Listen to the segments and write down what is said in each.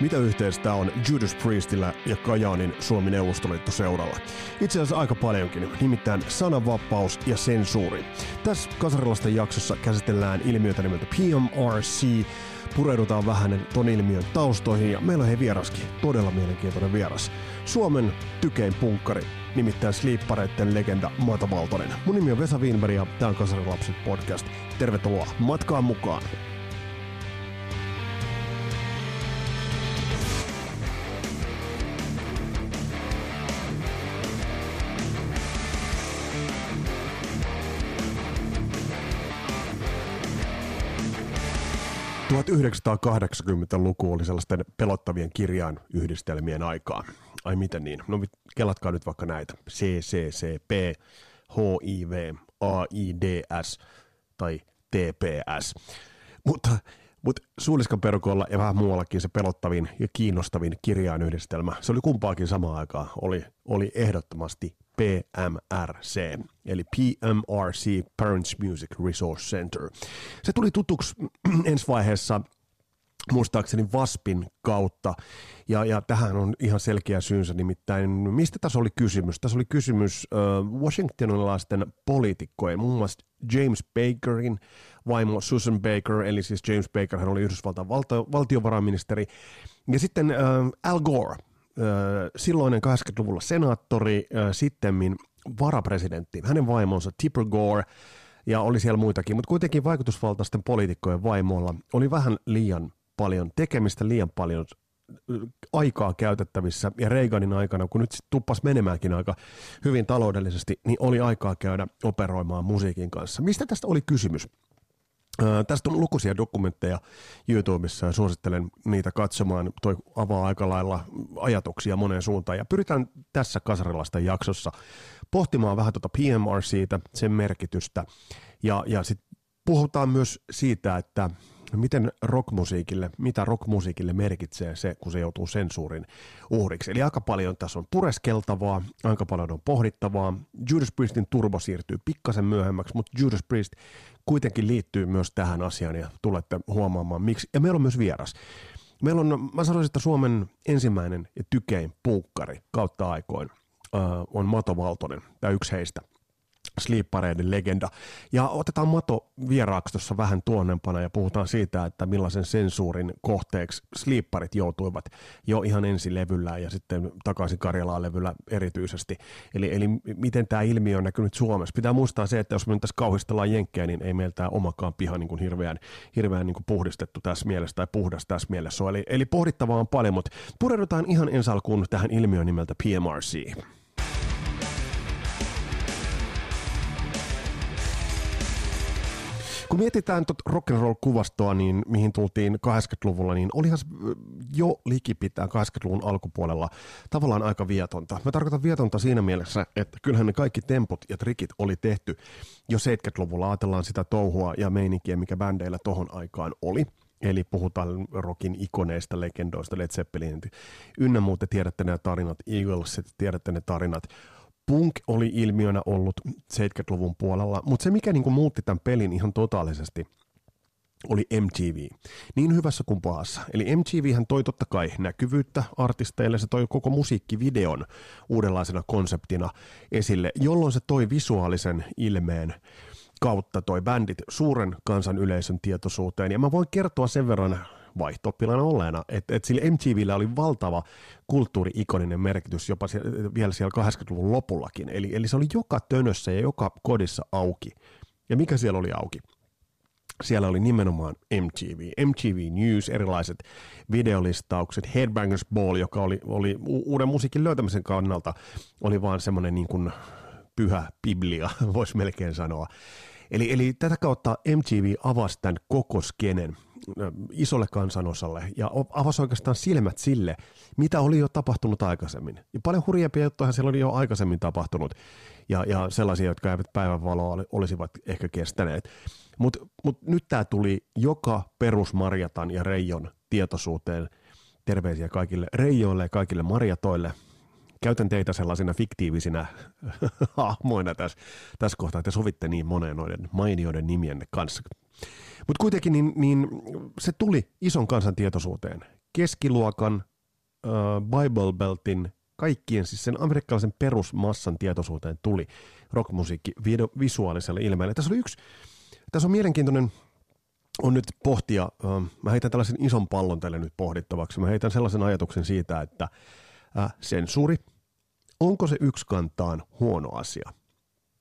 Mitä yhteistä on Judas Priestillä ja Kajaanin Suomi Neuvostoliitto seuralla? Itse asiassa aika paljonkin, nimittäin sananvapaus ja sensuuri. Tässä Kasarilasten jaksossa käsitellään ilmiötä nimeltä PMRC, pureudutaan vähän ton ilmiön taustoihin ja meillä on hei vieraskin, todella mielenkiintoinen vieras. Suomen tykein punkkari, nimittäin Sleeppareitten legenda Mata Valtonen. Mun nimi on Vesa Wienberg ja tää on Kasarilapset podcast. Tervetuloa matkaan mukaan! ...1980-luku oli sellaisten pelottavien kirjainyhdistelmien aikaa. Ai miten niin? No kelatkaa nyt vaikka näitä. CCCP, HIV, AIDS tai TPS. Mutta, mutta Suuliskan perukolla ja vähän muuallakin se pelottavin ja kiinnostavin kirjainyhdistelmä, se oli kumpaakin samaan aikaan, oli, oli ehdottomasti PMRC, eli PMRC Parents Music Resource Center. Se tuli tutuksi ensi vaiheessa muistaakseni Vaspin kautta. Ja, ja tähän on ihan selkeä syynsä, nimittäin mistä tässä oli kysymys? Tässä oli kysymys uh, washingtonilaisten poliitikkojen, muun muassa James Bakerin vaimo Susan Baker, eli siis James Baker, hän oli Yhdysvaltain valtio, valtiovarainministeri, ja sitten uh, Al Gore, silloinen 80-luvulla senaattori, sittemmin varapresidentti, hänen vaimonsa Tipper Gore, ja oli siellä muitakin, mutta kuitenkin vaikutusvaltaisten poliitikkojen vaimoilla oli vähän liian paljon tekemistä, liian paljon aikaa käytettävissä ja Reaganin aikana, kun nyt sitten tuppas menemäänkin aika hyvin taloudellisesti, niin oli aikaa käydä operoimaan musiikin kanssa. Mistä tästä oli kysymys? Tästä on lukuisia dokumentteja YouTubessa. Ja suosittelen niitä katsomaan. Toi avaa aika lailla ajatuksia moneen suuntaan. Ja pyritään tässä Kasarilasta jaksossa pohtimaan vähän tuota PMR siitä, sen merkitystä. Ja, ja sitten puhutaan myös siitä, että miten rockmusiikille, mitä rockmusiikille merkitsee se, kun se joutuu sensuurin uhriksi. Eli aika paljon tässä on pureskeltavaa, aika paljon on pohdittavaa. Judas Priestin turbo siirtyy pikkasen myöhemmäksi, mutta Judas Priest kuitenkin liittyy myös tähän asiaan ja tulette huomaamaan miksi. Ja meillä on myös vieras. Meillä on, mä sanoisin, että Suomen ensimmäinen ja tykein punkkari kautta aikoin uh, on Mato Valtonen, tämä yksi heistä – Sleepareiden legenda. Ja otetaan Mato vieraaksi tuossa vähän tuonnempana ja puhutaan siitä, että millaisen sensuurin kohteeksi Sleeparit joutuivat jo ihan ensi levyllä ja sitten takaisin Karjalaan levyllä erityisesti. Eli, eli miten tämä ilmiö on näkynyt Suomessa. Pitää muistaa se, että jos me nyt tässä kauhistellaan jenkkejä, niin ei meiltä omakaan piha niin kuin hirveän, hirveän niin kuin puhdistettu tässä mielessä tai puhdas tässä mielessä Eli, eli pohdittavaa on paljon, mutta pureudutaan ihan ensi alkuun tähän ilmiön nimeltä PMRC. Kun mietitään tuota rock'n'roll-kuvastoa, niin mihin tultiin 80-luvulla, niin olihan se jo likipitään 80-luvun alkupuolella tavallaan aika vietonta. Mä tarkoitan vietonta siinä mielessä, että kyllähän ne kaikki tempot ja trikit oli tehty jo 70-luvulla. Ajatellaan sitä touhua ja meininkiä, mikä bändeillä tohon aikaan oli. Eli puhutaan rockin ikoneista, legendoista, Led Zeppelin, ynnä muuta tiedätte ne tarinat, Eagles, tiedätte ne tarinat, punk oli ilmiönä ollut 70-luvun puolella, mutta se mikä niinku muutti tämän pelin ihan totaalisesti oli MTV. Niin hyvässä kuin pahassa. Eli MTV hän toi totta kai näkyvyyttä artisteille, se toi koko musiikkivideon uudenlaisena konseptina esille, jolloin se toi visuaalisen ilmeen kautta toi bändit suuren kansan yleisön tietoisuuteen. Ja mä voin kertoa sen verran vaihtooppilaana olleena, että et sillä MTVllä oli valtava kulttuuri-ikoninen merkitys jopa siellä, vielä siellä 80-luvun lopullakin. Eli, eli se oli joka tönössä ja joka kodissa auki. Ja mikä siellä oli auki? Siellä oli nimenomaan MTV, MTV News, erilaiset videolistaukset, Headbangers Ball, joka oli, oli uuden musiikin löytämisen kannalta, oli vaan semmoinen niin kuin pyhä biblia, voisi melkein sanoa. Eli, eli tätä kautta MTV avasi tämän koko skenen isolle kansanosalle ja avasi oikeastaan silmät sille, mitä oli jo tapahtunut aikaisemmin. Ja paljon hurjempia juttuja siellä oli jo aikaisemmin tapahtunut ja, ja sellaisia, jotka eivät päivänvaloa olisivat ehkä kestäneet. Mutta mut nyt tämä tuli joka perusmarjatan ja Reijon tietoisuuteen. Terveisiä kaikille Reijoille ja kaikille marjatoille. Käytän teitä sellaisina fiktiivisinä hahmoina tässä, tässä kohtaa, että sovitte niin moneen noiden mainioiden nimienne kanssa. Mutta kuitenkin niin, niin se tuli ison kansan tietoisuuteen. keskiluokan uh, Bible Beltin kaikkien, siis sen amerikkalaisen perusmassan tietoisuuteen tuli rockmusiikki video, visuaalisella ilmeellä. Tässä oli yksi, tässä on mielenkiintoinen, on nyt pohtia, mä heitän tällaisen ison pallon tälle nyt pohdittavaksi, mä heitän sellaisen ajatuksen siitä, että sensuuri, onko se yksikantaan huono asia?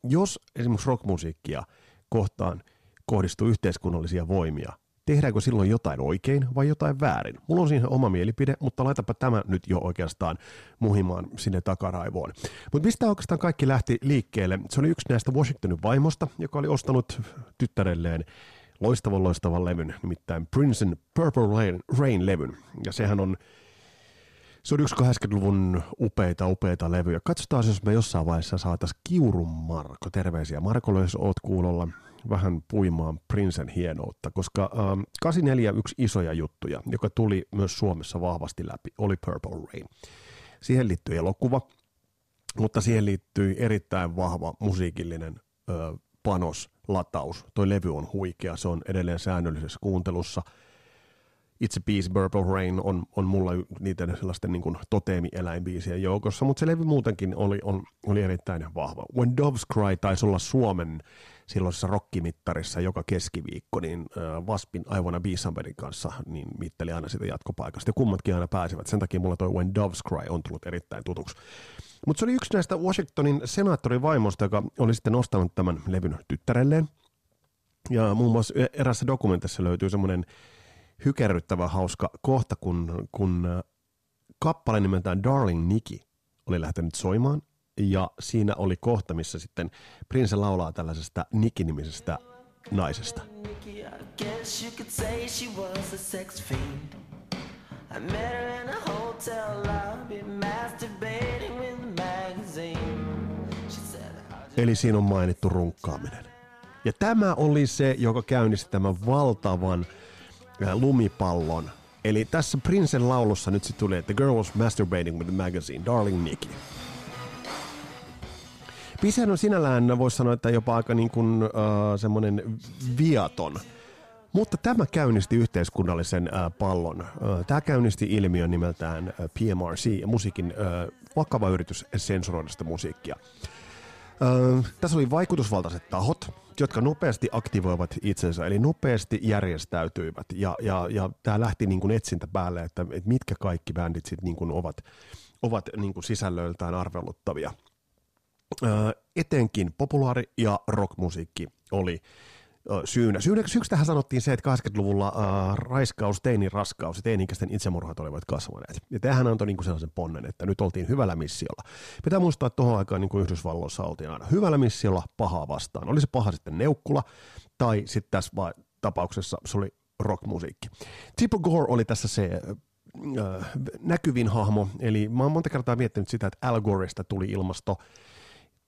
Jos esimerkiksi rockmusiikkia kohtaan kohdistuu yhteiskunnallisia voimia, tehdäänkö silloin jotain oikein vai jotain väärin? Mulla on siihen oma mielipide, mutta laitapa tämä nyt jo oikeastaan muhimaan sinne takaraivoon. Mutta mistä oikeastaan kaikki lähti liikkeelle? Se oli yksi näistä Washingtonin vaimosta, joka oli ostanut tyttärelleen loistavan loistavan levyn, nimittäin Princeton Purple Rain, Rain-levyn. Ja sehän on se on yksi 80-luvun upeita, upeita levyjä. Katsotaan, jos me jossain vaiheessa saataisiin Kiurun Marko. Terveisiä Markolle, jos oot kuulolla vähän puimaan Prinsen hienoutta, koska ähm, 84 yksi isoja juttuja, joka tuli myös Suomessa vahvasti läpi, oli Purple Rain. Siihen liittyy elokuva, mutta siihen liittyy erittäin vahva musiikillinen ö, panos, lataus. Toi levy on huikea, se on edelleen säännöllisessä kuuntelussa – itse biisi Purple Rain on, on mulla niiden sellaisten niin kuin toteemieläinbiisien joukossa, mutta se levy muutenkin oli, on, oli erittäin vahva. When Doves Cry taisi olla Suomen silloisessa rockimittarissa joka keskiviikko, niin äh, Vaspin Aivona Biisamberin kanssa niin mitteli aina sitä jatkopaikasta, ja kummatkin aina pääsivät. Sen takia mulla toi When Doves Cry on tullut erittäin tutuksi. Mutta se oli yksi näistä Washingtonin senaattorin vaimosta, joka oli sitten ostanut tämän levyn tyttärelleen. Ja muun muassa erässä dokumentissa löytyy semmoinen hykerryttävä hauska kohta, kun, kun äh, kappale nimeltään Darling Nikki oli lähtenyt soimaan, ja siinä oli kohta, missä sitten Prince laulaa tällaisesta Nikki-nimisestä naisesta. Eli siinä on mainittu runkkaaminen. Ja tämä oli se, joka käynnisti tämän valtavan lumipallon. Eli tässä Prinsen laulussa nyt sitten tuli, että The girl was masturbating with the magazine, Darling Nikki. Biisihän on sinällään, voisi sanoa, että jopa aika niin kuin, uh, semmoinen viaton. Mutta tämä käynnisti yhteiskunnallisen uh, pallon. Uh, tämä käynnisti ilmiön nimeltään uh, PMRC, musiikin uh, vakava yritys sensuroida sitä musiikkia. Uh, tässä oli vaikutusvaltaiset tahot, jotka nopeasti aktivoivat itsensä, eli nopeasti järjestäytyivät. Ja, ja, ja tämä lähti niin kuin etsintä päälle, että, että mitkä kaikki bändit sitten niin kuin ovat, ovat niin kuin sisällöltään arveluttavia. Öö, etenkin populaari- ja rockmusiikki oli syynä. syynä. Syyksi tähän sanottiin se, että 80-luvulla äh, raiskaus, teini raskaus ja teini-ikäisten itsemurhat olivat kasvaneet. Ja tähän antoi niin kuin sellaisen ponnen, että nyt oltiin hyvällä missiolla. Pitää muistaa, että tuohon aikaan niin kuin Yhdysvalloissa oltiin aina hyvällä missiolla pahaa vastaan. Oli se paha sitten neukkula tai sitten tässä vai, tapauksessa se oli rockmusiikki. Tipo Gore oli tässä se näkyvin hahmo, eli mä oon monta kertaa miettinyt sitä, että Al Goresta tuli ilmasto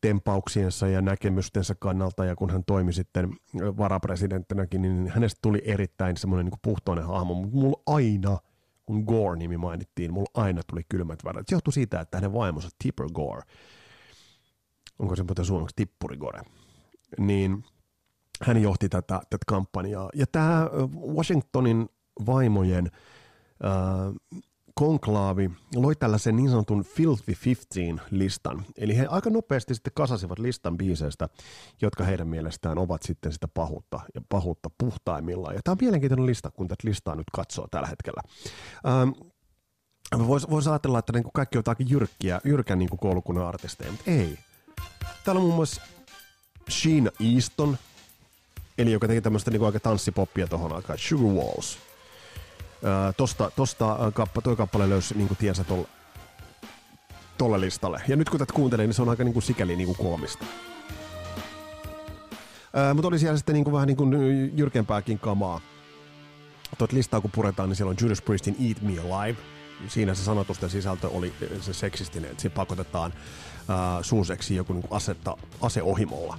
tempauksiensa ja näkemystensä kannalta, ja kun hän toimi sitten varapresidenttinäkin, niin hänestä tuli erittäin semmoinen niin puhtoinen hahmo, mutta mulla aina, kun Gore-nimi mainittiin, mulla aina tuli kylmät väärät. Se johtui siitä, että hänen vaimonsa Tipper Gore, onko se muuten suomeksi Tippuri Gore, niin hän johti tätä, tätä kampanjaa. Ja tämä Washingtonin vaimojen äh, konklaavi loi tällaisen niin sanotun Filthy 15-listan. Eli he aika nopeasti sitten kasasivat listan biiseistä, jotka heidän mielestään ovat sitten sitä pahuutta ja pahuutta puhtaimmillaan. Ja tämä on mielenkiintoinen lista, kun tätä listaa nyt katsoo tällä hetkellä. Ähm, Voisi vois ajatella, että niin kaikki on jotakin jyrkkiä, jyrkän niin koulukunnan artisteja, mutta ei. Täällä on muun muassa Sheena Easton, eli joka teki tämmöistä niin aika tanssipoppia tuohon aikaan, Sugar Walls – tosta, tosta kappa, toi kappale löysi niin tiensä tolle, tolle listalle. Ja nyt kun tätä kuuntelee, niin se on aika niin kuin sikäli niin kuin koomista. mutta oli siellä sitten niin kuin vähän niin kuin jyrkempääkin kamaa. Tuot listaa kun puretaan, niin siellä on Judas Priestin Eat Me Alive. Siinä se sanotusten sisältö oli se seksistinen, että siinä pakotetaan suuseksi joku niin asetta, aseohimolla.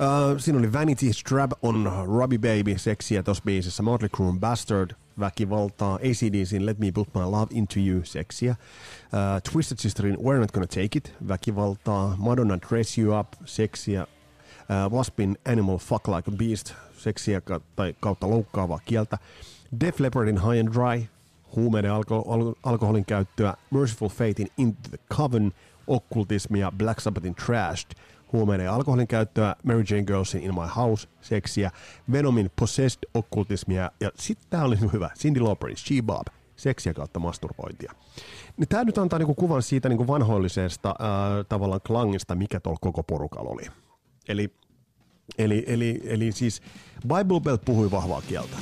Uh, siinä oli Vanity Strap on Robbie Baby, seksiä tuossa biisissä. Motley Crue Bastard, väkivaltaa. ACDCin Let Me Put My Love Into You, seksiä. Uh, Twisted Sisterin We're Not Gonna Take It, väkivaltaa. Madonna Dress You Up, seksiä. Uh, Waspin Animal Fuck Like a Beast, seksiä tai kautta loukkaavaa kieltä. Def Leppardin High and Dry, huumeiden alko- al- alkoholin käyttöä, Merciful Fatein Into the Coven, okkultismia, Black Sabbathin Trashed, huumeiden ja alkoholin käyttöä, Mary Jane Girlsin In My House, seksiä, Venomin Possessed, okkultismia, ja sitten tämä oli hyvä, Cindy Lauperin She Bob, seksiä kautta masturbointia. Niin tämä nyt antaa niinku kuvan siitä niinku vanhoillisesta ää, tavallaan klangista, mikä tuolla koko porukalla oli. Eli, eli, eli, eli siis Bible Belt puhui vahvaa kieltä.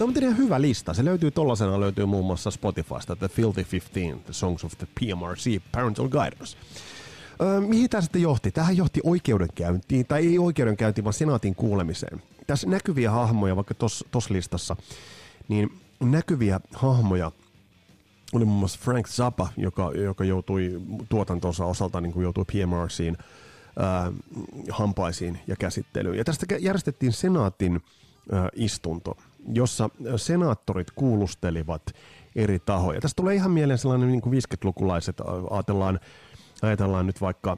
Tämä on ihan hyvä lista. Se löytyy tollasena, löytyy muun muassa Spotifysta, The Filthy 15, The Songs of the PMRC, Parental Guidance. Mihin tämä sitten johti? Tähän johti oikeudenkäyntiin, tai ei oikeudenkäyntiin, vaan senaatin kuulemiseen. Tässä näkyviä hahmoja, vaikka tuossa listassa, niin näkyviä hahmoja oli muun muassa Frank Zappa, joka, joka joutui tuotantonsa osalta niin kuin joutui PMRCin ää, hampaisiin ja käsittelyyn. Ja tästä järjestettiin senaatin ää, istunto, jossa senaattorit kuulustelivat eri tahoja. Tästä tulee ihan mieleen sellainen niin kuin 50-lukulaiset, ajatellaan, ajatellaan nyt vaikka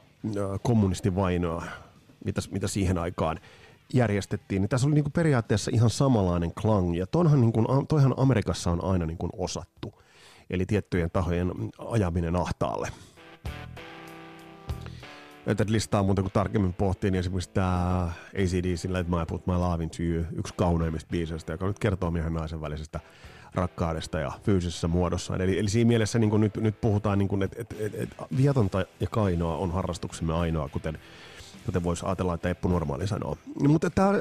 kommunistivainoa, mitä, mitä siihen aikaan järjestettiin, niin tässä oli niin kuin periaatteessa ihan samanlainen klang, ja toihan, niin kuin, Amerikassa on aina niin kuin osattu, eli tiettyjen tahojen ajaminen ahtaalle. Tätä listaa muuten kun tarkemmin pohtii, niin esimerkiksi tämä ACDC Let My Put My Love Into You, yksi kauneimmista biiseistä, joka nyt kertoo miehen naisen välisestä rakkaudesta ja fyysisessä muodossa. Eli, eli siinä mielessä niin nyt, nyt puhutaan, niin että et, et, et, vietonta ja kainoa on harrastuksemme ainoa, kuten kuten voisi ajatella, että Eppu Normaali sanoo. Mutta tämä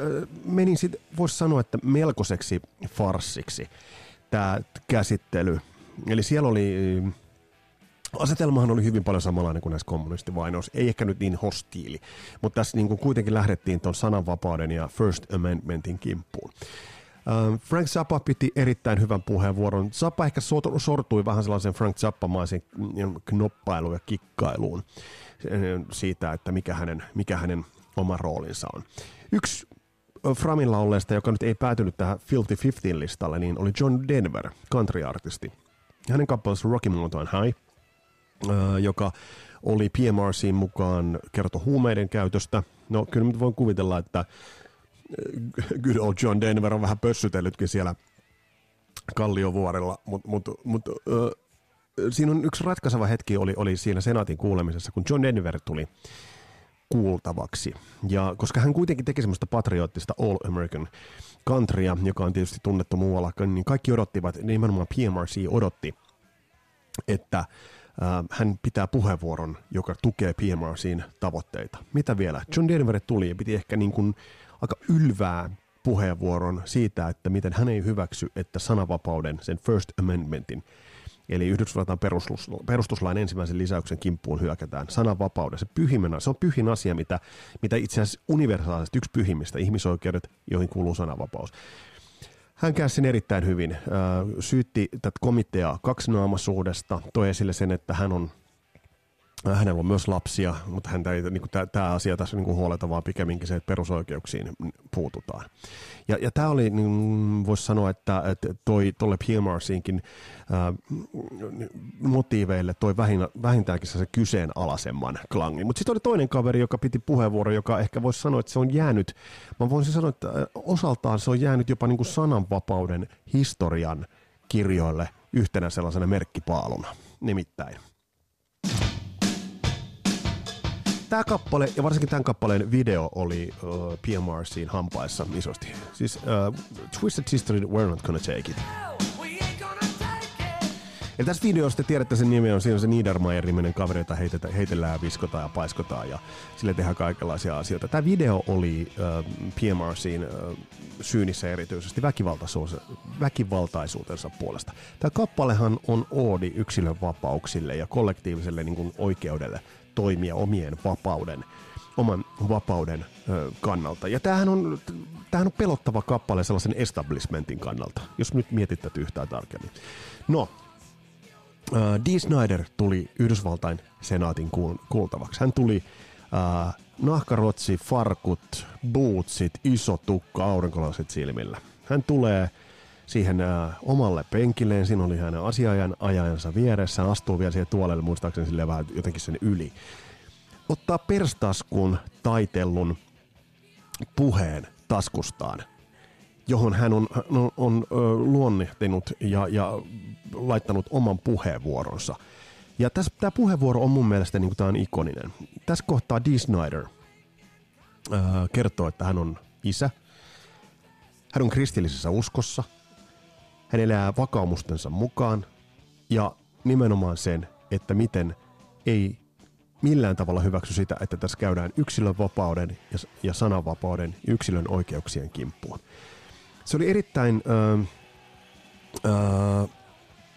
meni sitten, voisi sanoa, että melkoiseksi farssiksi tämä käsittely. Eli siellä oli, asetelmahan oli hyvin paljon samanlainen kuin näissä kommunistivainoissa, ei ehkä nyt niin hostiili, mutta tässä niin kuin kuitenkin lähdettiin tuon sananvapauden ja First Amendmentin kimppuun. Frank Zappa piti erittäin hyvän puheenvuoron. Zappa ehkä sortui vähän sellaisen Frank Zappamaisen knoppailuun ja kikkailuun siitä, että mikä hänen, mikä hänen oma roolinsa on. Yksi Framilla olleesta, joka nyt ei päätynyt tähän Filthy 15 listalle, niin oli John Denver, country-artisti. Hänen kappaleensa Rocky Mountain High, joka oli PMRCin mukaan kerto huumeiden käytöstä. No kyllä nyt voin kuvitella, että good old John Denver on vähän pössytellytkin siellä Kalliovuorella, mutta mut, mut, siinä on yksi ratkaiseva hetki oli, oli siinä senaatin kuulemisessa, kun John Denver tuli kuultavaksi. Ja koska hän kuitenkin teki semmoista patriottista All American countrya, joka on tietysti tunnettu muualla, niin kaikki odottivat, nimenomaan PMRC odotti, että äh, hän pitää puheenvuoron, joka tukee PMRCin tavoitteita. Mitä vielä? John Denver tuli ja piti ehkä niin kuin aika ylvää puheenvuoron siitä, että miten hän ei hyväksy, että sananvapauden, sen First Amendmentin, Eli Yhdysvaltain perustuslain ensimmäisen lisäyksen kimppuun hyökätään. Sananvapauden, se, pyhimmä, se on pyhin asia, mitä, mitä itse asiassa universaalisesti yksi pyhimmistä ihmisoikeudet, joihin kuuluu sananvapaus. Hän käsi sen erittäin hyvin. Syytti tätä komiteaa kaksinaamaisuudesta, toi esille sen, että hän on hänellä on myös lapsia, mutta häntä ei, niin tämä asia tässä niin huoleta, vaan pikemminkin se, että perusoikeuksiin puututaan. Ja, ja tämä oli, niin voisi sanoa, että, että toi tuolle PMRCinkin äh, motiiveille toi vähin, vähintäänkin se kyseenalaisemman klangin. Mutta sitten oli toinen kaveri, joka piti puheenvuoro, joka ehkä voisi sanoa, että se on jäänyt, mä voisin sanoa, että äh, osaltaan se on jäänyt jopa niin sananvapauden historian kirjoille yhtenä sellaisena merkkipaaluna. Nimittäin tämä kappale, ja varsinkin tämän kappaleen video oli uh, PMRCin hampaissa isosti. Siis uh, Twisted Sister, We're Not Gonna Take It. Ja tässä videossa te tiedätte sen nimi on, siinä on se Niedermayer-niminen kaveri, jota heitetä, heitellään, viskotaan ja paiskotaan ja sille tehdään kaikenlaisia asioita. Tämä video oli uh, PMRCin uh, syynissä erityisesti väkivaltaisuutensa puolesta. Tämä kappalehan on oodi yksilön vapauksille ja kollektiiviselle niin kuin, oikeudelle toimia omien vapauden, oman vapauden ö, kannalta. Ja tämähän on, tämähän on pelottava kappale sellaisen establishmentin kannaltä, jos nyt mietitte yhtään tarkemmin. No, äh, Dee Snyder tuli Yhdysvaltain senaatin kuultavaksi. Hän tuli äh, nahkarotsi, farkut, bootsit, iso tukka, aurinkolasit silmillä. Hän tulee siihen äh, omalle penkilleen, siinä oli hänen asiajan ajansa vieressä, astuu vielä siihen tuolelle muistaakseni sille vähän jotenkin sen yli. Ottaa perstaskuun taitellun puheen taskustaan, johon hän on, on, on luonnehtinut ja, ja laittanut oman puheenvuoronsa. Ja tämä puheenvuoro on mun mielestä niin tämä on ikoninen. Tässä kohtaa Dee Snyder kertoo, että hän on isä. Hän on kristillisessä uskossa. Hän elää vakaumustensa mukaan. Ja nimenomaan sen, että miten ei millään tavalla hyväksy sitä, että tässä käydään yksilön vapauden ja, ja sananvapauden yksilön oikeuksien kimppuun. Se oli erittäin ö, ö,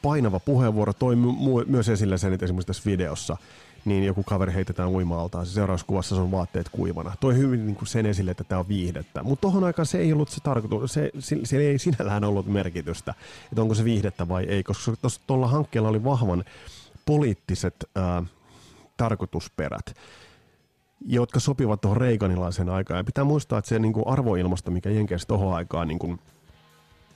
painava puheenvuoro, toi mu- myös esille sen, että esimerkiksi tässä videossa niin joku kaveri heitetään uima-altaan, se seuraavassa kuvassa se on vaatteet kuivana. Toi hyvin niin kuin sen esille, että tämä on viihdettä. Mutta tohon aikaan se ei ollut se tarkoitus, se, se ei sinällään ollut merkitystä, että onko se viihdettä vai ei, koska tuolla hankkeella oli vahvan poliittiset ää, tarkoitusperät jotka sopivat tuohon Reaganilaisen aikaan. Ja pitää muistaa, että se niin kuin arvoilmasto, mikä Jenkeissä tuohon aikaan niin kuin,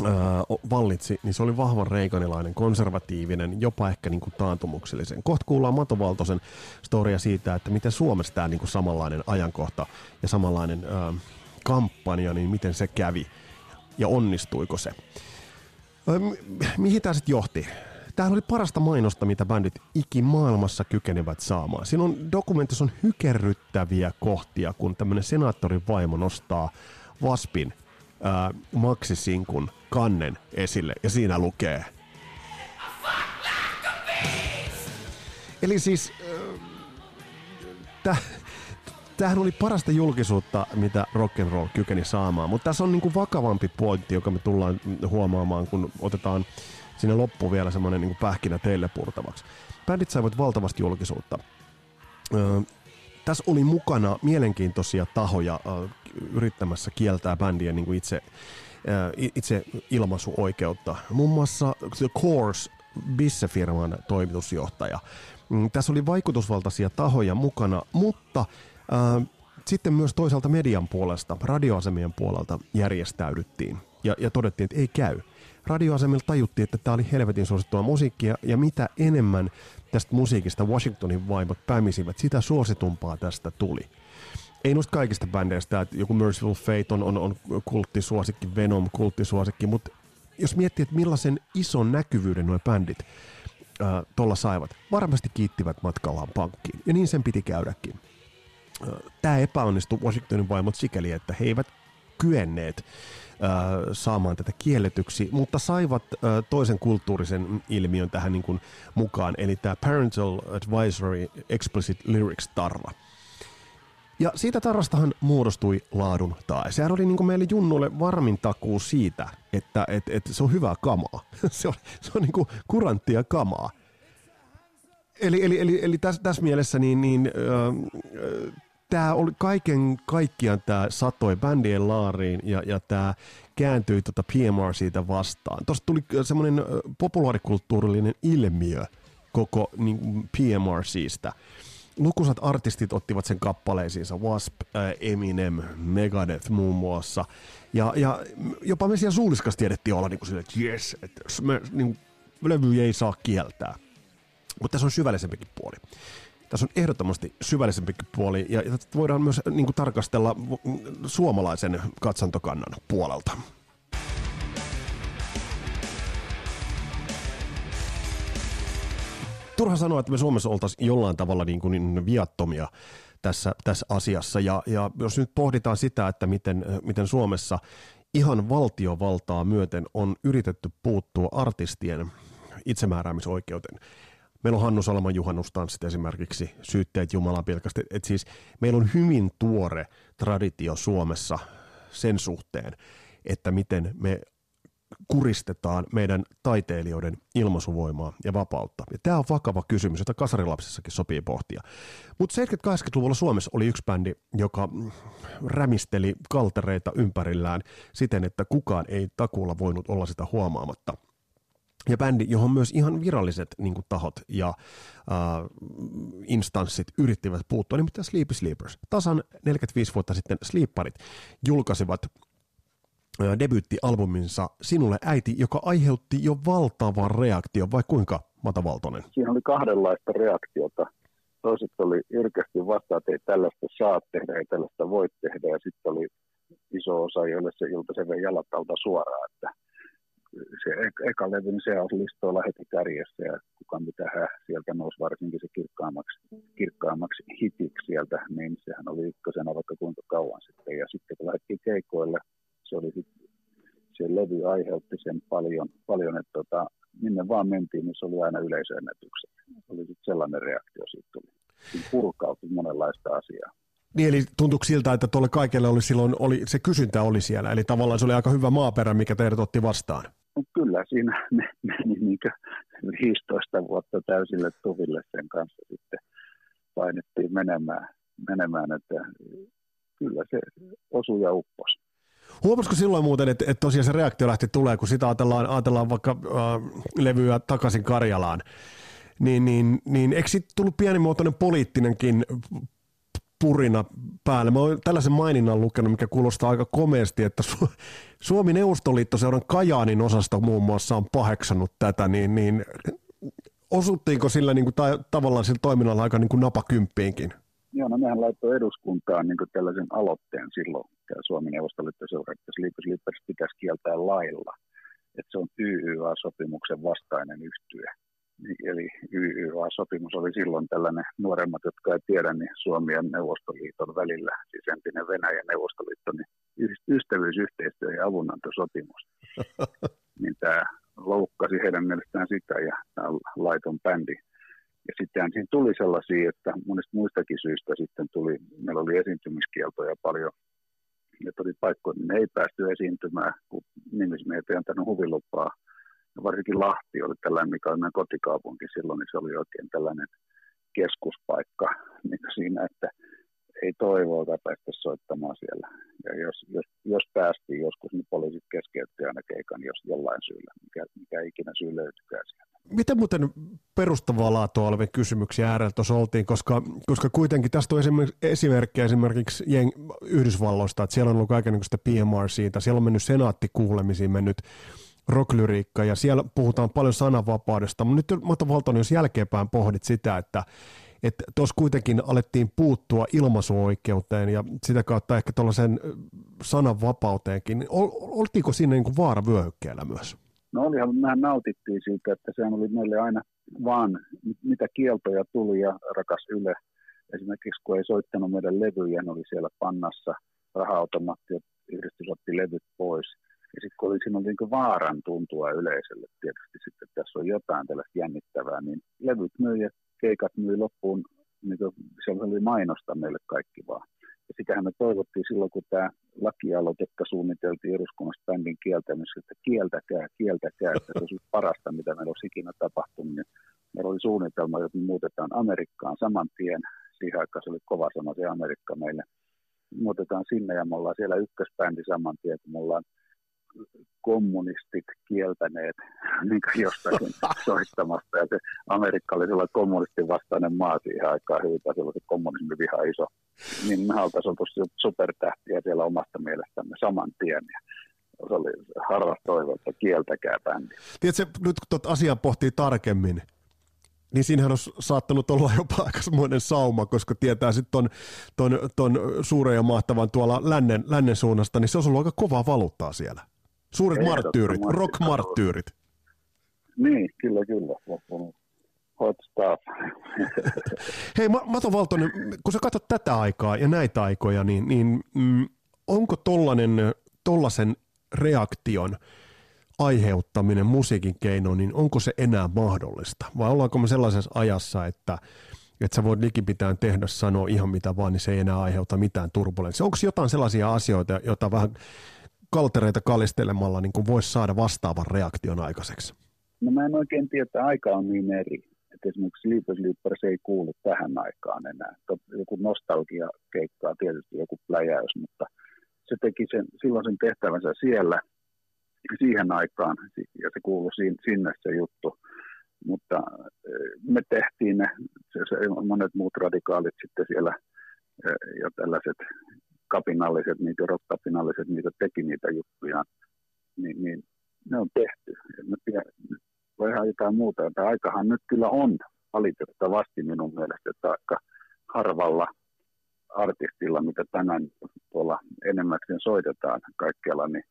ää, vallitsi, niin se oli vahvan Reaganilainen, konservatiivinen, jopa ehkä niin kuin taantumuksellisen. Kohta kuullaan Matovaltosen storia siitä, että miten Suomessa tämä niin kuin samanlainen ajankohta ja samanlainen ää, kampanja, niin miten se kävi ja onnistuiko se. Mihin tämä sitten johti? Tämähän oli parasta mainosta, mitä bändit ikimaailmassa kykenevät saamaan. Siinä on dokumentissa on hykerryttäviä kohtia, kun tämmöinen senaattorin vaimo nostaa Vaspin ää, maksisinkun kannen esille ja siinä lukee. Eli siis äh, tämähän oli parasta julkisuutta, mitä rock and roll kykeni saamaan, mutta tässä on niinku vakavampi pointti, joka me tullaan huomaamaan, kun otetaan sinne loppu vielä semmoinen niin pähkinä teille purtavaksi. Bändit saivat valtavasti julkisuutta. Öö, tässä oli mukana mielenkiintoisia tahoja öö, yrittämässä kieltää bändien niin kuin itse, itse ilmaisuoikeutta. Muun muassa The Course Bisse-firman toimitusjohtaja. Mm, tässä oli vaikutusvaltaisia tahoja mukana, mutta öö, sitten myös toisaalta median puolesta, radioasemien puolelta järjestäydyttiin ja, ja todettiin, että ei käy radioasemilla tajuttiin, että tämä oli helvetin suosittua musiikkia, ja mitä enemmän tästä musiikista Washingtonin vaimot pämisivät, sitä suositumpaa tästä tuli. Ei noista kaikista bändeistä, että joku Merciful Fate on, on, on kulttisuosikki, Venom kulttisuosikki, mutta jos miettii, että millaisen ison näkyvyyden nuo bändit tuolla saivat, varmasti kiittivät matkallaan pankkiin, ja niin sen piti käydäkin. Tämä epäonnistui Washingtonin vaimot sikäli, että he eivät kyenneet saamaan tätä kielletyksi, mutta saivat toisen kulttuurisen ilmiön tähän niin kuin mukaan, eli tämä Parental Advisory Explicit Lyrics tarra. Ja siitä tarrastahan muodostui laadun tae. Sehän oli niin meille junnuille varmin takuu siitä, että et, et se on hyvää kamaa. se on, se on niin kuranttia kamaa. Eli, eli, eli, eli tässä, tässä mielessä niin, niin äh, tämä oli kaiken kaikkiaan tämä satoi bändien laariin ja, ja tämä kääntyi tota PMR siitä vastaan. Tuosta tuli semmoinen populaarikulttuurillinen ilmiö koko niin PMR siitä. Lukuisat artistit ottivat sen kappaleisiinsa, Wasp, äh, Eminem, Megadeth muun muassa. Ja, ja jopa me siellä suuliskas tiedettiin olla niin kuin sille, että jes, että niin, levy ei saa kieltää. Mutta tässä on syvällisempikin puoli. Tässä on ehdottomasti syvällisempi puoli ja, ja voidaan myös niin kuin, tarkastella suomalaisen katsantokannan puolelta. Turha sanoa, että me Suomessa oltaisiin jollain tavalla niin kuin niin viattomia tässä, tässä asiassa. Ja, ja jos nyt pohditaan sitä, että miten, miten Suomessa ihan valtiovaltaa myöten on yritetty puuttua artistien itsemääräämisoikeuteen, Meillä on Hannu Salman juhannustanssit esimerkiksi, syytteet Jumalan pilkasti. Et siis meillä on hyvin tuore traditio Suomessa sen suhteen, että miten me kuristetaan meidän taiteilijoiden ilmaisuvoimaa ja vapautta. Ja tämä on vakava kysymys, jota kasarilapsissakin sopii pohtia. Mutta 70-80-luvulla Suomessa oli yksi bändi, joka rämisteli kaltereita ympärillään siten, että kukaan ei takuulla voinut olla sitä huomaamatta – ja bändi, johon myös ihan viralliset niin kuin, tahot ja äh, instanssit yrittivät puuttua, nimittäin Sleepy Sleepers. Tasan 45 vuotta sitten Sleeparit julkaisivat debyyttialbuminsa Sinulle äiti, joka aiheutti jo valtavan reaktion, vai kuinka Mata Valtonen? Siinä oli kahdenlaista reaktiota. Toiset oli jyrkästi vastaan, että ei tällaista saa tehdä, ei tällaista voi tehdä, ja sitten oli iso osa, joille se ilta se vei jalat alta suoraan, että se eka levy, niin se on listoilla heti kärjessä ja kuka mitä hän sieltä nousi varsinkin se kirkkaammaksi, kirkkaammaksi hitiksi sieltä, niin sehän oli ykkösenä vaikka kuinka kauan sitten. Ja sitten kun lähdettiin keikoille, se oli sitten se levy aiheutti sen paljon, paljon että tota, minne vaan mentiin, niin se oli aina yleisöennätykset. Oli sitten sellainen reaktio siitä tuli. Siinä purkautui monenlaista asiaa. Niin, eli tuntuuko siltä, että tuolle kaikelle oli silloin, oli, se kysyntä oli siellä, eli tavallaan se oli aika hyvä maaperä, mikä teidät otti vastaan. No, kyllä siinä meni niin 15 vuotta täysille tuville sen kanssa sitten painettiin menemään, menemään että kyllä se osui ja upposi. Huomasiko silloin muuten, että, että tosiaan se reaktio lähti tulee, kun sitä ajatellaan, ajatellaan vaikka äh, levyä takaisin Karjalaan, niin, niin, niin eikö sitten tullut pienimuotoinen poliittinenkin purina päälle. Mä oon tällaisen maininnan lukenut, mikä kuulostaa aika komeasti, että Su- Suomi Neuvostoliittoseuran Kajaanin osasta muun muassa on paheksannut tätä, niin, niin osuttiinko sillä niin kuin, tai, tavallaan sillä toiminnalla aika niin kuin napakymppiinkin? Joo, no mehän laittoi eduskuntaan niin tällaisen aloitteen silloin, tämä Suomen Neuvostoliittoseura, että Sleepers Sleepers pitäisi kieltää lailla, että se on YYA-sopimuksen vastainen yhtyö. Eli YYA-sopimus oli silloin tällainen, nuoremmat, jotka ei tiedä, niin Suomi ja Neuvostoliiton välillä, siis entinen Venäjä ja Neuvostoliitto, niin ystävyys, yhteistyö ja avunantosopimus. niin tämä loukkasi heidän mielestään sitä ja tämä laiton bändi ja sittenhän siinä tuli sellaisia, että monista muistakin syistä sitten tuli, meillä oli esiintymiskieltoja paljon, että oli paikkoja, niin ei päästy esiintymään, kun nimismiehet ei antanut huvilupaa. Ja varsinkin Lahti oli tällainen, mikä oli kotikaupunki silloin, niin se oli oikein tällainen keskuspaikka niin siinä, että ei toivoa päästä soittamaan siellä. Ja jos, jos, jos päästiin joskus, niin poliisit keskeytti aina keikan jos jollain syyllä, mikä, mikä ikinä syy löytykää sieltä. Miten muuten perustavaa laatua olevia kysymyksiä äärellä tuossa oltiin, koska, koska kuitenkin tästä on esimerkiksi esimerkkejä esimerkiksi Jeng, Yhdysvalloista, että siellä on ollut kaikenlaista PMR siitä, siellä on mennyt senaattikuulemisiin, mennyt rocklyriikka ja siellä puhutaan paljon sananvapaudesta, mutta nyt Mato Valtonen, jos jälkeenpäin pohdit sitä, että että tuossa kuitenkin alettiin puuttua ilmaisuoikeuteen ja sitä kautta ehkä tuollaisen sananvapauteenkin. Oltiinko siinä niin kuin vaaravyöhykkeellä myös? No olihan, mehän nautittiin siitä, että sehän oli meille aina vaan, mitä kieltoja tuli ja rakas Yle. Esimerkiksi kun ei soittanut meidän levyjä, oli siellä pannassa, raha-automaatti yhdistys otti levyt pois. Ja sitten kun oli, siinä oli niin vaaran tuntua yleisölle tietysti sitten, että tässä on jotain tällaista jännittävää, niin levyt myi ja keikat myi loppuun, niin siellä oli mainosta meille kaikki vaan. Ja sitähän me toivottiin silloin, kun tämä lakialoitekka suunniteltiin eduskunnassa bändin kieltämisessä, että kieltäkää, kieltäkää, että se olisi parasta, mitä meillä olisi ikinä tapahtunut. Niin meillä oli suunnitelma, että me muutetaan Amerikkaan saman tien. Siihen aikaan se oli kova sana se Amerikka meille. Muutetaan sinne ja me ollaan siellä ykkösbändi saman tien, kun me ollaan kommunistit kieltäneet niin jostakin soittamasta. Ja se Amerikka oli sellainen kommunistin vastainen maa siihen aikaan hyvin, tai se kommunismi viha iso. Niin me oltaisiin oltu supertähtiä siellä omasta mielestämme saman tien. Ja se oli harva toivo, että kieltäkää bändi. Tiedätkö, nyt kun tuota asiaa pohtii tarkemmin, niin siinähän on saattanut olla jopa aikamoinen sauma, koska tietää sitten ton, ton, ton suuren ja mahtavan tuolla lännen, lännen suunnasta, niin se on ollut aika kovaa valuuttaa siellä. Suuret marttyyrit, rock-marttyyrit. Niin, kyllä, kyllä. Hot stuff. Hei Mato Valtonen, kun sä katsot tätä aikaa ja näitä aikoja, niin, niin mm, onko tollanen, tollasen reaktion aiheuttaminen musiikin keinoin, niin onko se enää mahdollista? Vai ollaanko me sellaisessa ajassa, että, että sä voit likipitään tehdä sanoa ihan mitä vaan, niin se ei enää aiheuta mitään turbulenssia? Onko jotain sellaisia asioita, joita vähän kaltereita kalistelemalla niin voisi saada vastaavan reaktion aikaiseksi? No mä en oikein tiedä, että aika on niin eri. Että esimerkiksi Sleepers Sleepers ei kuulu tähän aikaan enää. Joku nostalgia keikkaa tietysti joku pläjäys, mutta se teki sen, silloin sen tehtävänsä siellä siihen aikaan ja se kuului sinne se juttu. Mutta eh, me tehtiin ne, se, se, monet muut radikaalit sitten siellä eh, ja tällaiset kapinalliset, niitä rockkapinalliset, niitä teki niitä juttuja, niin, niin ne on tehty. En tiedä, voi ihan jotain muuta. Tämä aikahan nyt kyllä on valitettavasti minun mielestä, että aika harvalla artistilla, mitä tänään tuolla enimmäkseen soitetaan kaikkialla, niin,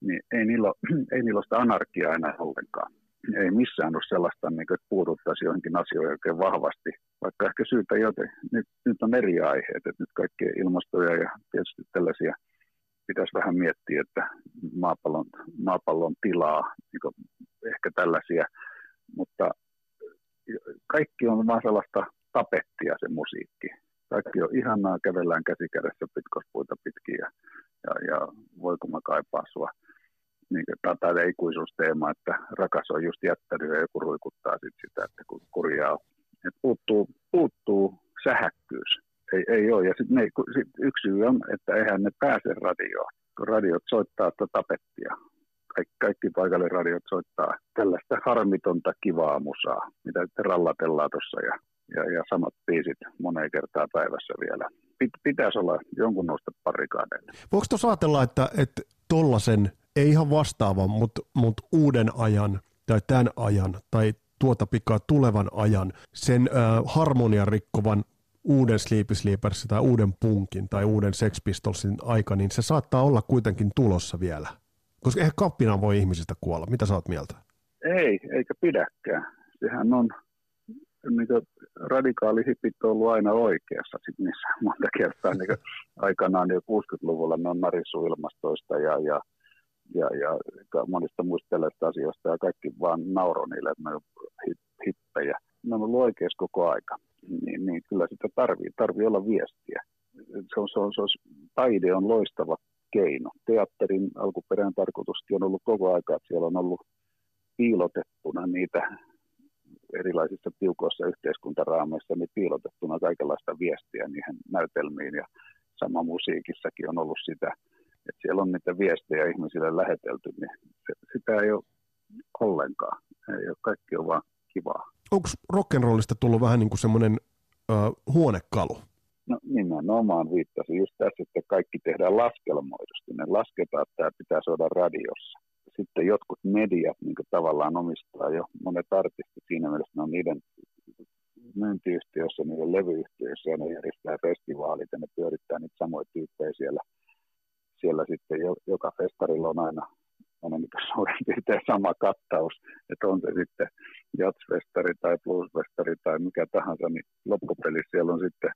niin ei, niillä ei niillä sitä anarkiaa enää ollenkaan. Ei missään ole sellaista, niin kuin, että puututtaisiin johonkin asioihin oikein vahvasti, vaikka ehkä syytä joten. Nyt, nyt on eri aiheet, että nyt kaikki ilmastoja ja tietysti tällaisia pitäisi vähän miettiä, että maapallon, maapallon tilaa, niin ehkä tällaisia, mutta kaikki on vaan sellaista tapettia se musiikki. Kaikki on ihanaa, kävellään käsikädessä pitkospuita pitkin ja, ja, ja voi kun mä kaipaa sua. Niin, tämä ikuisuusteema, että rakas on just jättänyt ja joku ruikuttaa sit sitä, että kun kurjaa Et puuttuu, puuttuu sähäkkyys. Ei, ei ole. Ja sit ne, sit yksi syy on, että eihän ne pääse radioon. Kun radiot soittaa tätä tapettia. Kaikki, kaikki paikallisradiot soittaa tällaista harmitonta kivaa musaa, mitä sitten rallatellaan tuossa ja ja, ja samat biisit moneen kertaa päivässä vielä. Pit, pitäisi olla jonkun nousta parikaadeille. Voiko tuossa ajatella, että, että tollasen, ei ihan vastaavan, mutta, mutta uuden ajan tai tämän ajan tai tuota pikaa tulevan ajan, sen äh, harmonian rikkovan uuden Sleepy Sleepersin tai uuden punkin tai uuden Sex Pistolsin aika, niin se saattaa olla kuitenkin tulossa vielä. Koska eihän kappina voi ihmisistä kuolla. Mitä sä oot mieltä? Ei, eikä pidäkään. Sehän on niin radikaali hipit on ollut aina oikeassa sit niissä monta kertaa. Niin aikanaan jo 60-luvulla ne on narissu ilmastoista ja, ja, ja, ja monista muista tällaista asioista ja kaikki vaan nauro niille, että ne on hippejä. Ne on ollut oikeassa koko aika. Niin, niin kyllä sitä tarvii, tarvii olla viestiä. Se on, se on, se on, taide on loistava keino. Teatterin alkuperäinen tarkoituskin on ollut koko aika, että siellä on ollut piilotettuna niitä erilaisissa tiukoissa yhteiskuntaraameissa niin piilotettuna kaikenlaista viestiä niihin näytelmiin ja sama musiikissakin on ollut sitä, niitä viestejä ihmisille lähetelty, niin se, sitä ei ole ollenkaan. Ei ole, kaikki on vaan kivaa. Onko rock'n'rollista tullut vähän niin kuin semmoinen äh, huonekalu? No nimenomaan viittasin just tässä, että kaikki tehdään laskelmoidusti. Ne lasketaan, että tämä pitää saada radiossa sitten jotkut mediat niin tavallaan omistaa jo monet artistit siinä mielessä, ne on niiden myyntiyhtiöissä, niiden levyyhtiöissä ja ne järjestää festivaalit ja ne pyörittää niitä samoja tyyppejä siellä, siellä sitten jo, joka festarilla on aina, aina niin suurin piirtein sama kattaus, että on se sitten jatsfestari tai bluesfestari tai mikä tahansa, niin loppupelissä siellä on sitten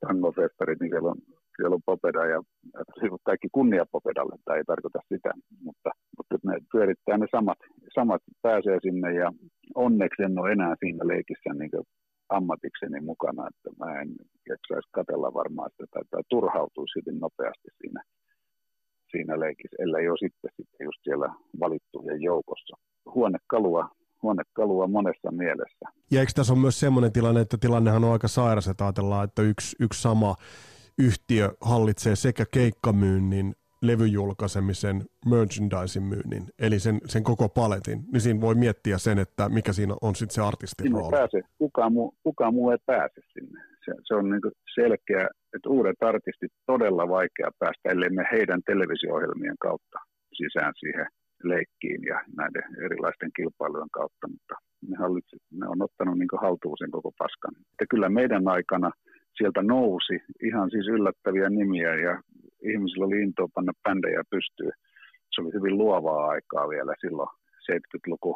tangofestarit, niin siellä on, siellä on Popeda ja kaikki kunnia Popedalle, tai ei tarkoita sitä, mutta, mutta ne pyörittää ne samat, samat pääsee sinne ja onneksi en ole enää siinä leikissä niin ammatikseni mukana, että mä en jaksaisi katella varmaan sitä tai, tai turhautuisi hyvin nopeasti siinä, siinä leikissä, ellei ole sitten, sitten just siellä valittujen joukossa. Huonekalua huonekalua monessa mielessä. Ja eikö tässä ole myös semmoinen tilanne, että tilannehan on aika sairas, että ajatellaan, että yksi, yksi sama yhtiö hallitsee sekä keikkamyynnin, levyjulkaisemisen, merchandising myynnin, eli sen, sen koko paletin, niin siinä voi miettiä sen, että mikä siinä on sitten se artistin sinne rooli. Pääse. Kukaan, muu, kukaan muu ei pääse sinne. Se, se on niin selkeä, että uudet artistit todella vaikea päästä, ellei me heidän televisio-ohjelmien kautta sisään siihen leikkiin ja näiden erilaisten kilpailujen kautta, mutta ne, hallitsi, ne on ottanut niin haltuun sen koko paskan. Että kyllä meidän aikana sieltä nousi ihan siis yllättäviä nimiä ja ihmisillä oli intoa panna bändejä pystyyn. Se oli hyvin luovaa aikaa vielä silloin 70-luku,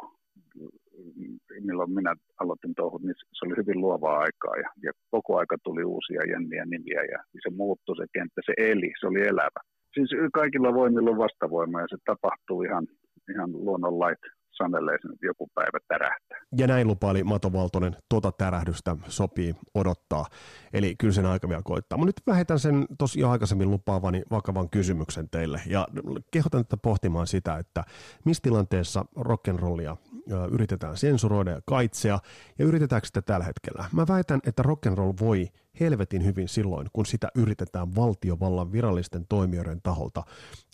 milloin minä aloitin touhut, niin se oli hyvin luovaa aikaa ja, ja koko aika tuli uusia jänniä nimiä ja se muuttui se kenttä, se eli, se oli elävä siis kaikilla voimilla on vastavoima ja se tapahtuu ihan, ihan luonnonlait sanelee sen, että joku päivä tärähtää. Ja näin lupaili Mato Valtonen, tuota tärähdystä sopii odottaa. Eli kyllä sen aika vielä koittaa. Mutta nyt vähetän sen tosiaan aikaisemmin lupaavani vakavan kysymyksen teille. Ja kehotan tätä pohtimaan sitä, että missä tilanteessa rock'n'rollia yritetään sensuroida ja kaitsea, ja yritetäänkö sitä tällä hetkellä. Mä väitän, että rock'n'roll voi helvetin hyvin silloin, kun sitä yritetään valtiovallan virallisten toimijoiden taholta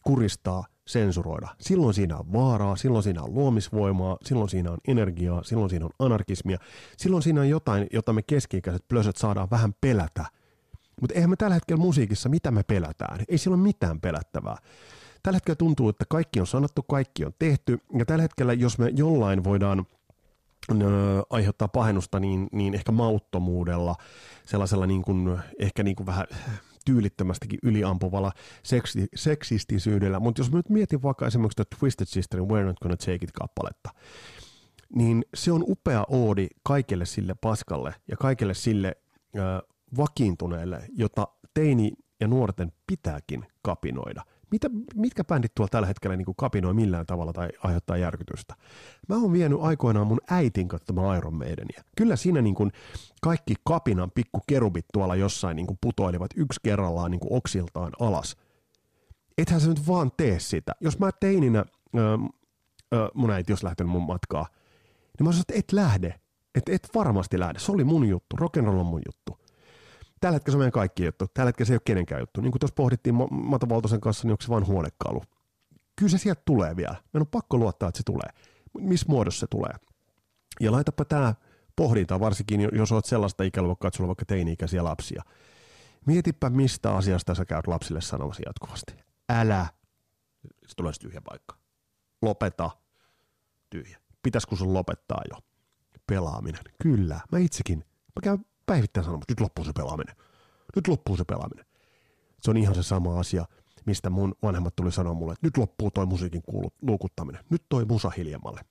kuristaa, sensuroida. Silloin siinä on vaaraa, silloin siinä on luomisvoimaa, silloin siinä on energiaa, silloin siinä on anarkismia, silloin siinä on jotain, jota me keski-ikäiset plösöt saadaan vähän pelätä. Mutta eihän me tällä hetkellä musiikissa, mitä me pelätään? Ei sillä ole mitään pelättävää. Tällä hetkellä tuntuu, että kaikki on sanottu, kaikki on tehty, ja tällä hetkellä, jos me jollain voidaan aiheuttaa pahennusta, niin, niin ehkä mauttomuudella, sellaisella niin kuin, ehkä niin kuin vähän tyylittömästikin yliampuvalla seksi, seksistisyydellä, mutta jos mä nyt mietin vaikka esimerkiksi Twisted Sisterin We're Not Gonna Take It-kappaletta, niin se on upea oodi kaikelle sille paskalle ja kaikelle sille äh, vakiintuneelle, jota teini ja nuorten pitääkin kapinoida. Mitä, mitkä bändit tuolla tällä hetkellä niin kapinoi millään tavalla tai aiheuttaa järkytystä? Mä oon vienyt aikoinaan mun äitin katsomaan Iron Maidenia. Kyllä siinä niin kuin kaikki kapinan pikkukerubit tuolla jossain niin kuin putoilivat yksi kerrallaan niin kuin oksiltaan alas. Ethän sä nyt vaan tee sitä. Jos mä teininä, öö, öö, mun äiti jos lähtenyt mun matkaa, niin mä sanoin, että et lähde. että et varmasti lähde. Se oli mun juttu. Rock'n'roll on mun juttu. Tällä hetkellä se on meidän kaikki juttu. Tällä hetkellä se ei ole kenenkään juttu. Niin kuin tuossa pohdittiin Mato Valtosen kanssa, niin onko se vain huonekalu? Kyllä se sieltä tulee vielä. Meidän on pakko luottaa, että se tulee. Missä muodossa se tulee? Ja laitapa tämä pohdinta, varsinkin jos olet sellaista ikäluokkaa, että sulla on vaikka teini-ikäisiä lapsia. Mietipä, mistä asiasta sä käyt lapsille sanomassa jatkuvasti. Älä. Se tulee tyhjä paikka. Lopeta. Tyhjä. Pitäisikö sun lopettaa jo? Pelaaminen. Kyllä. Mä itsekin. Mä käyn päivittäin sanomassa, nyt loppuu se pelaaminen. Nyt loppuu se pelaaminen. Se on ihan se sama asia, mistä mun vanhemmat tuli sanoa mulle, että nyt loppuu toi musiikin kuulu, luukuttaminen. Nyt toi musa hiljemmalle.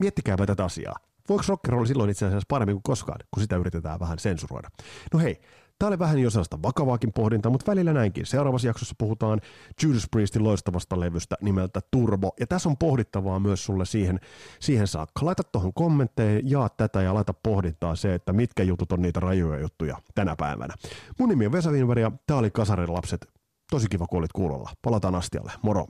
Miettikääpä tätä asiaa. Voiko rock'n'roll silloin itse asiassa paremmin kuin koskaan, kun sitä yritetään vähän sensuroida? No hei, Tämä oli vähän jo sellaista vakavaakin pohdintaa, mutta välillä näinkin. Seuraavassa jaksossa puhutaan Judas Priestin loistavasta levystä nimeltä Turbo. Ja tässä on pohdittavaa myös sulle siihen, siihen saakka. Laita tuohon kommentteja, jaa tätä ja laita pohdintaa se, että mitkä jutut on niitä rajoja juttuja tänä päivänä. Mun nimi on Vesa Winberg ja tämä oli Kasarin lapset. Tosi kiva, kun olit kuulolla. Palataan astialle. Moro!